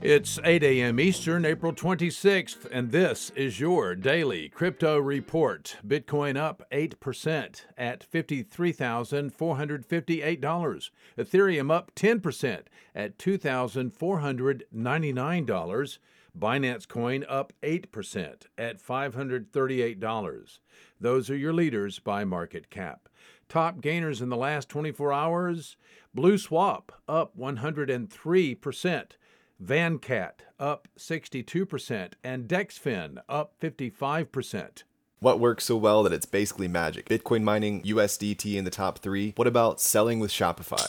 It's 8 a.m. Eastern, April 26th, and this is your daily crypto report. Bitcoin up 8% at $53,458. Ethereum up 10% at $2,499. Binance Coin up 8% at $538. Those are your leaders by market cap. Top gainers in the last 24 hours Blue Swap up 103%. VanCat up 62%, and DexFin up 55%. What works so well that it's basically magic? Bitcoin mining, USDT in the top three. What about selling with Shopify?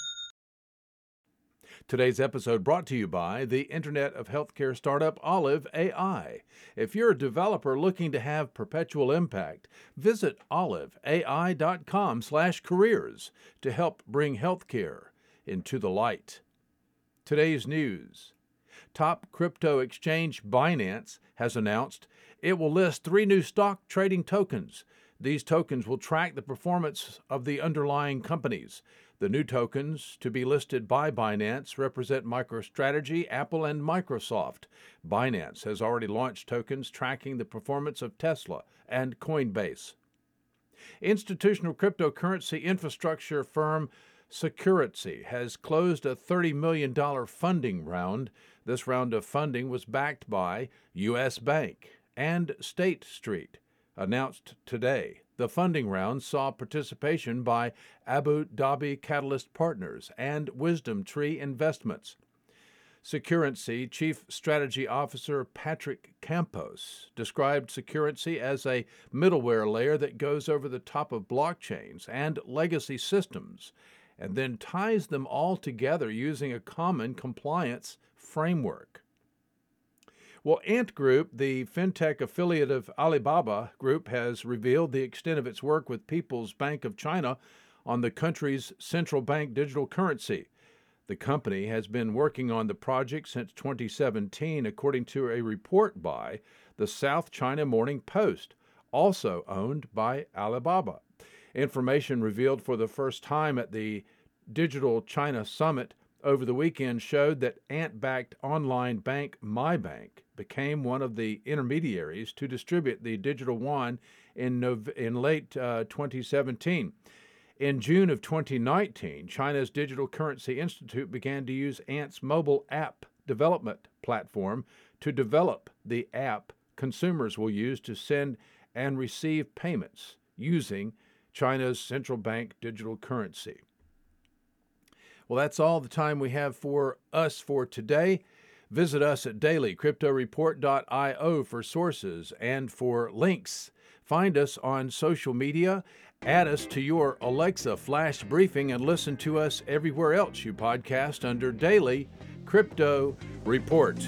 Today's episode brought to you by the Internet of Healthcare startup Olive AI. If you're a developer looking to have perpetual impact, visit oliveai.com/careers to help bring healthcare into the light. Today's news. Top crypto exchange Binance has announced it will list three new stock trading tokens. These tokens will track the performance of the underlying companies. The new tokens to be listed by Binance represent MicroStrategy, Apple, and Microsoft. Binance has already launched tokens tracking the performance of Tesla and Coinbase. Institutional cryptocurrency infrastructure firm Securrency has closed a $30 million funding round. This round of funding was backed by U.S. Bank and State Street, announced today. The funding round saw participation by Abu Dhabi Catalyst Partners and Wisdom Tree Investments. Securrency Chief Strategy Officer Patrick Campos described Securrency as a middleware layer that goes over the top of blockchains and legacy systems and then ties them all together using a common compliance framework. Well, Ant Group, the fintech affiliate of Alibaba Group, has revealed the extent of its work with People's Bank of China on the country's central bank digital currency. The company has been working on the project since 2017, according to a report by the South China Morning Post, also owned by Alibaba. Information revealed for the first time at the Digital China Summit over the weekend showed that Ant backed online bank MyBank became one of the intermediaries to distribute the digital yuan in, in late uh, 2017. In June of 2019, China's Digital Currency Institute began to use Ant's mobile app development platform to develop the app consumers will use to send and receive payments using China's central bank digital currency. Well, that's all the time we have for us for today. Visit us at dailycryptoreport.io for sources and for links. Find us on social media, add us to your Alexa flash briefing, and listen to us everywhere else you podcast under Daily Crypto Report.